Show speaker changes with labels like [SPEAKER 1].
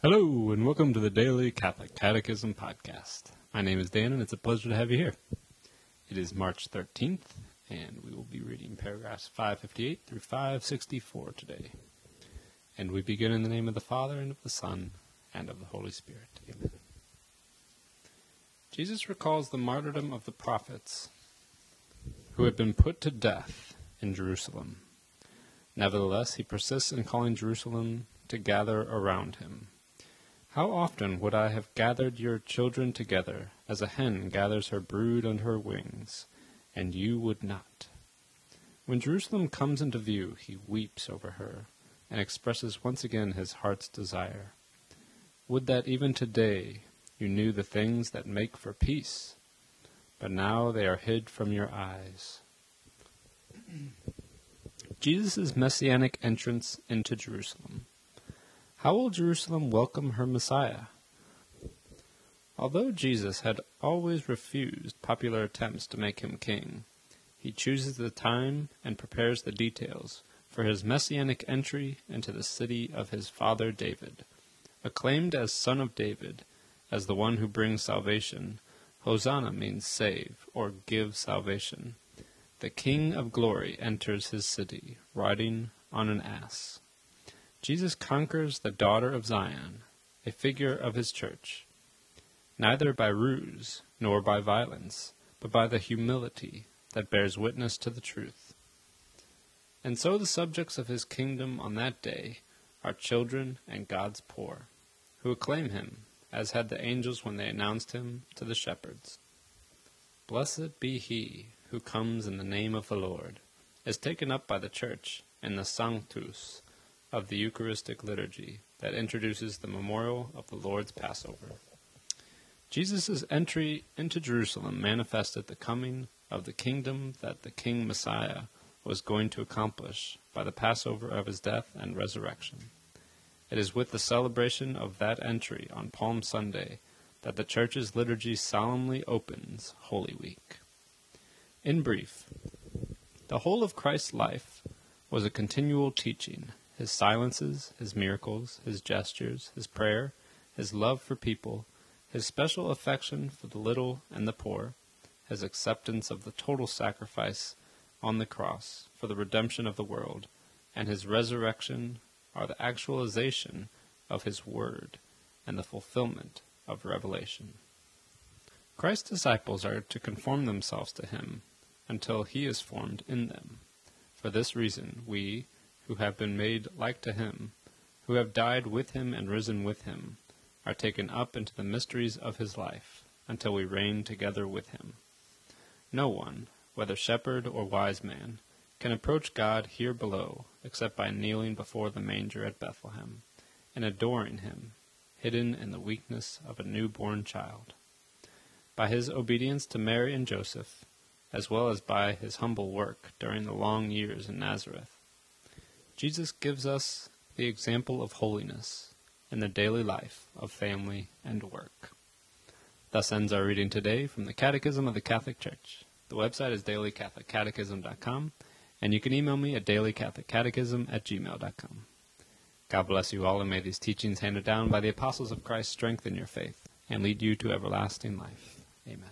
[SPEAKER 1] Hello, and welcome to the Daily Catholic Catechism Podcast. My name is Dan, and it's a pleasure to have you here. It is March 13th, and we will be reading paragraphs 558 through 564 today. And we begin in the name of the Father, and of the Son, and of the Holy Spirit. Amen. Jesus recalls the martyrdom of the prophets who had been put to death in Jerusalem. Nevertheless, he persists in calling Jerusalem to gather around him how often would I have gathered your children together, as a hen gathers her brood under her wings, and you would not. When Jerusalem comes into view, he weeps over her, and expresses once again his heart's desire. Would that even today you knew the things that make for peace, but now they are hid from your eyes. Jesus' messianic entrance into Jerusalem. How will Jerusalem welcome her Messiah? Although Jesus had always refused popular attempts to make him king, he chooses the time and prepares the details for his messianic entry into the city of his father David. Acclaimed as Son of David, as the one who brings salvation, Hosanna means save or give salvation. The King of glory enters his city, riding on an ass. Jesus conquers the daughter of Zion, a figure of his church, neither by ruse nor by violence, but by the humility that bears witness to the truth. And so the subjects of his kingdom on that day are children and God's poor, who acclaim him, as had the angels when they announced him to the shepherds. Blessed be he who comes in the name of the Lord, is taken up by the church in the Sanctus, of the Eucharistic liturgy that introduces the memorial of the Lord's Passover. Jesus' entry into Jerusalem manifested the coming of the kingdom that the King Messiah was going to accomplish by the Passover of his death and resurrection. It is with the celebration of that entry on Palm Sunday that the Church's liturgy solemnly opens Holy Week. In brief, the whole of Christ's life was a continual teaching his silences, his miracles, his gestures, his prayer, his love for people, his special affection for the little and the poor, his acceptance of the total sacrifice on the cross for the redemption of the world, and his resurrection are the actualization of his word and the fulfillment of revelation. Christ's disciples are to conform themselves to him until he is formed in them. For this reason, we, who have been made like to him, who have died with him and risen with him, are taken up into the mysteries of his life, until we reign together with him. No one, whether shepherd or wise man, can approach God here below except by kneeling before the manger at Bethlehem, and adoring him, hidden in the weakness of a newborn child. By his obedience to Mary and Joseph, as well as by his humble work during the long years in Nazareth, Jesus gives us the example of holiness in the daily life of family and work. Thus ends our reading today from the Catechism of the Catholic Church. The website is dailycatholiccatechism.com, and you can email me at dailycatholiccatechism at gmail.com. God bless you all, and may these teachings handed down by the apostles of Christ strengthen your faith and lead you to everlasting life. Amen.